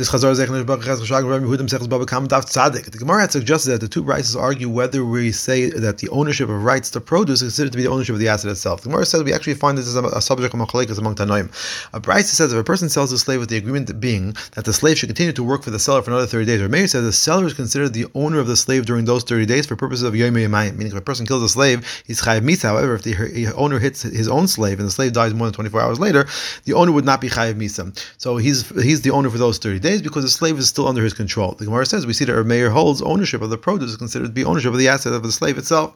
This Chazar Zechner Baruch Rabbi Yehudim Baba Kam Daf Tzadik. The Gemara had suggested that the two brises argue whether we say that the ownership of rights to produce is considered to be the ownership of the asset itself. The Gemara says we actually find this as a, a subject among Machalikas among Tanoim. A brise says if a person sells a slave with the agreement being that the slave should continue to work for the seller for another 30 days, or Meir says the seller is considered the owner of the slave during those 30 days for purposes of Yom Yamayim, meaning if a person kills a slave, he's Chayav Misa. However, if the owner hits his own slave and the slave dies more than 24 hours later, the owner would not be Chayav Misa. So he's he's the owner for those 30 days because the slave is still under his control. The Gemara says we see that Rav Meir holds ownership of the produce is considered to be ownership of the asset of the slave itself.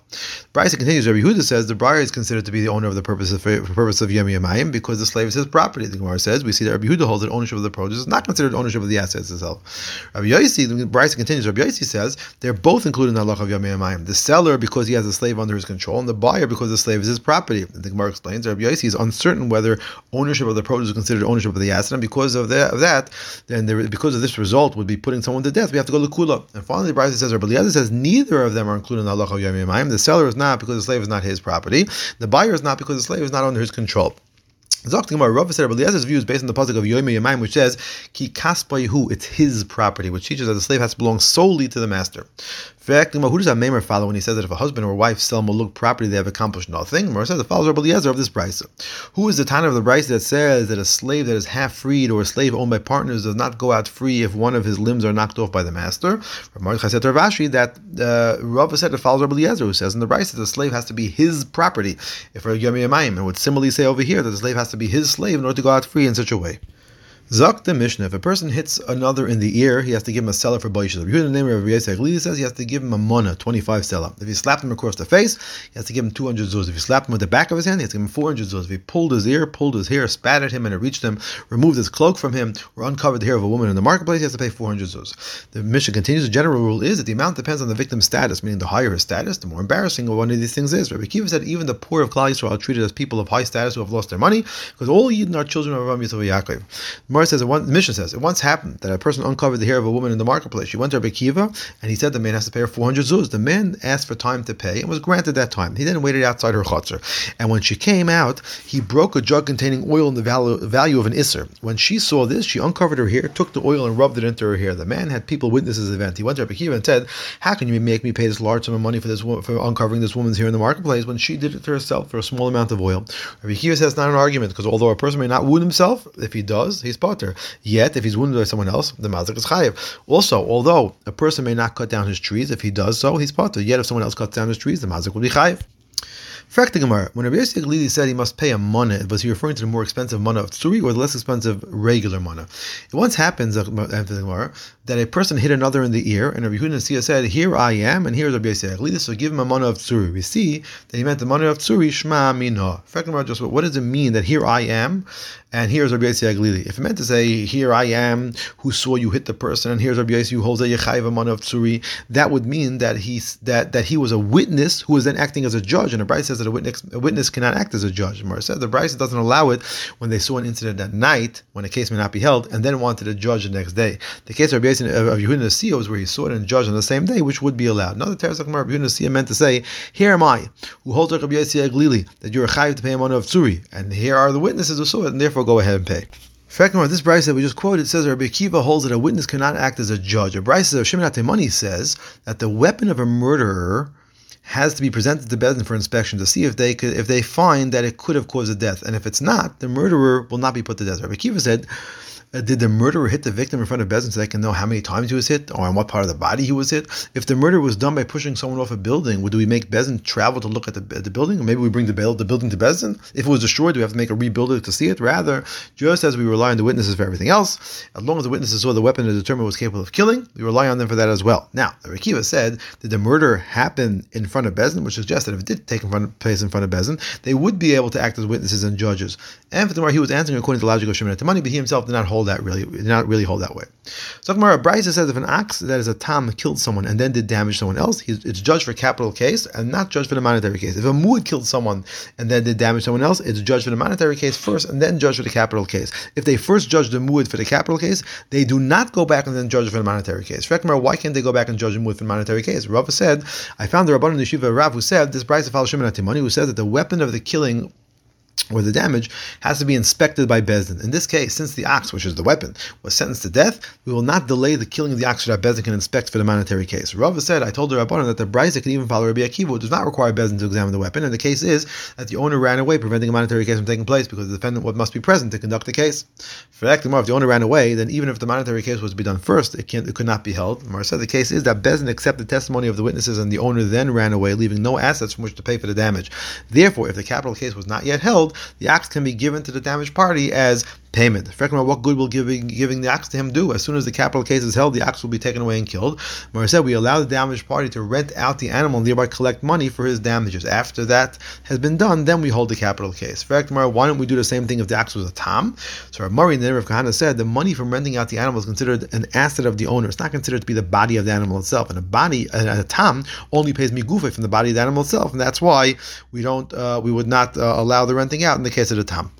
Bryce continues. Rabbi Yehuda says the briar is considered to be the owner of the purpose of for purpose of Yom Yamayim because the slave is his property. The Gemara says we see that Rabbi Yehuda holds that ownership of the produce is not considered ownership of the assets itself. Rabbi Yossi, the continues. Rabbi Yossi says they're both included in the halach of Yom Yamayim. The seller because he has a slave under his control, and the buyer because the slave is his property. The Gemara explains Rabbi Yossi is uncertain whether ownership of the produce is considered ownership of the asset, and because of that, of that because of this result would be putting someone to death, we have to go to Kula. And finally, the Brisa says, Rabbi Eliezer says, neither of them are included in the Allah of Yom. The seller is not because the slave is not his property. The buyer is not because the slave is not under his control. Rav said Eliezer's view is based on the pasuk of Yoim Yamayim, which says Ki Kaspayihu, it's his property, which teaches that the slave has to belong solely to the master. Who does that Maimer follow when he says that if a husband or wife sell Maluk property, they have accomplished nothing? Mar says it follows Rabbi Eliezer of this brisa. Who is the Tana of the brisa that says that a slave that is half freed or a slave owned by partners does not go out free if one of his limbs are knocked off by the master? Ramar said to that uh, Rav said it follows Rabbi Eliezer, who says in the brisa that the slave has to be his property. If Yom Yamayim, would similarly say over here that the slave has to be his slave in order to go out free in such a way. Zak the Mishnah, if a person hits another in the ear, he has to give him a sela for Baishas. If you hear the name of Rabbi Yisrael says he has to give him a mona, 25 sela. If he slapped him across the face, he has to give him 200 zuz. If he slapped him with the back of his hand, he has to give him 400 zuz. If he pulled his ear, pulled his hair, spat at him and it reached him, removed his cloak from him, or uncovered the hair of a woman in the marketplace, he has to pay 400 zuz. The Mishnah continues, the general rule is that the amount depends on the victim's status, meaning the higher his status, the more embarrassing one of these things is. Rabbi Akiva said even the poor of Klal Yisrael are treated as people of high status who have lost their money, because all Yidden are children of Avraham Yisrael Yaakov. Mara says, the Mishnah says, it once happened that a person uncovered the hair of a woman in the marketplace. She went to Rabbi Akiva, and he said the man has to pay her 400 zuz. The man asked for time to pay and was granted that time. He then waited outside her chutzner. And when she came out, he broke a jug containing oil in the value, value of an isser. When she saw this, she uncovered her hair, took the oil, and rubbed it into her hair. The man had people witness this event. He went to Rabbi Akiva and said, How can you make me pay this large sum of money for this for uncovering this woman's hair in the marketplace when she did it to herself for a small amount of oil? Rabbi Akiva says not an argument because although a person may not wound himself, if he does, he's patur. Yet, if he's wounded by someone else, the mazik is chayiv. Also, although a person may not cut down his trees, if he does so, he's patur. Yet, if someone else cuts down his trees, the mazik will be chayiv. Fact Gemara, when Rabbi Glili said he must pay a mana, was he referring to the more expensive mana of tsuri or the less expensive regular mana? It once happens, that a person hit another in the ear, and Rabbi Yehuda said, "Here I am, and here is Rabbi Glili, so give him a mana of tsuri." We see that he meant the mana of tsuri, shma mina. Fact Gemara, just what does it mean that here I am, and here's Rabbi Yossi Glili? If it meant to say, "Here I am, who saw you hit the person," and here's Rabbi Yossi who holds a yechayv mana of tsuri, that would mean that he that that he was a witness who was then acting as a judge, and the Bride says that a witness, a witness cannot act as a judge. Mar said the Bryce doesn't allow it when they saw an incident at night when a case may not be held, and then wanted to judge the next day. The case of Rabbi of Yehuda Nasiya was where he saw it and judged on the same day, which would be allowed. Another Teres Rabbi Yehuda Nasiya meant to say, "Here am I, who holds like Rabbi Yossi Glili, that you're a chayiv to pay a money of tsuri, and here are the witnesses who saw it, and therefore go ahead and pay." Second this Bryce that we just quoted says Rabbi Akiva holds that a witness cannot act as a judge. A Bryce of Shimon Money says that the weapon of a murderer has to be presented to Bedin for inspection to see if they could, if they find that it could have caused a death, and if it's not, the murderer will not be put to death. Rabbi Akiva said Uh, did the murderer hit the victim in front of Bezin so they can know how many times he was hit or on what part of the body he was hit? If the murder was done by pushing someone off a building, would we make Bezin travel to look at the, at the building? Or maybe we bring the, the building to Bezin? If it was destroyed, do we have to make a rebuild it to see it? Rather, just as we rely on the witnesses for everything else, as long as the witnesses saw the weapon to determine was capable of killing, we rely on them for that as well. Now, the Rekiva said, did the murder happen in front of Bezin, which suggests that if it did take in front, place in front of Bezin, they would be able to act as witnesses and judges. And for the he was answering according to the logic of Shimon money, but he himself did not hold that really, not really hold that way. So Gemara Brisa says if an ox that is a tam killed someone and then did damage someone else, it's judged for capital case and not judged for the monetary case. If a muad killed someone and then did damage someone else, it's judged for the monetary case first and then judged for the capital case. If they first judge the muad for the capital case, they do not go back and then judge for the monetary case. Gemara, why can't they go back and judge the muad for the monetary case? Rava said, I found the Rabban in the Shiva Rav who said this Brisa follows Shimon HaTimni who said that the weapon of the killing or the damage has to be inspected by Bezdin. In this case, since the ox, which is the weapon, was sentenced to death, we will not delay the killing of the ox so that Bezdin can inspect for the monetary case. Rava said, I told the Rabbanon that the Brisa can even follow Rabbi Akiva, who does not require Bezdin to examine the weapon, and the case is that the owner ran away, preventing a monetary case from taking place because the defendant must be present to conduct the case. For that, if the owner ran away, then even if the monetary case was to be done first, it, it could not be held. Mar said the case is that Bezdin accepted testimony of the witnesses and the owner then ran away, leaving no assets from which to pay for the damage. Therefore, if the capital case was not yet held, the ox can be given to the damaged party as payment. What good will giving giving the ox to him do? As soon as the capital case is held, the ox will be taken away and killed. Mara said we allow the damaged party to rent out the animal and thereby collect money for his damages. After that has been done, then we hold the capital case. Mara, why don't we do the same thing if the ox was a tam? So Murray, the name of Kahana, said the money from renting out the animal is considered an asset of the owner. It's not considered to be the body of the animal itself. And a body, a, a tam, only pays migufe from the body of the animal itself, and that's why we don't, uh, we would not uh, allow the renting out in the case of the tam.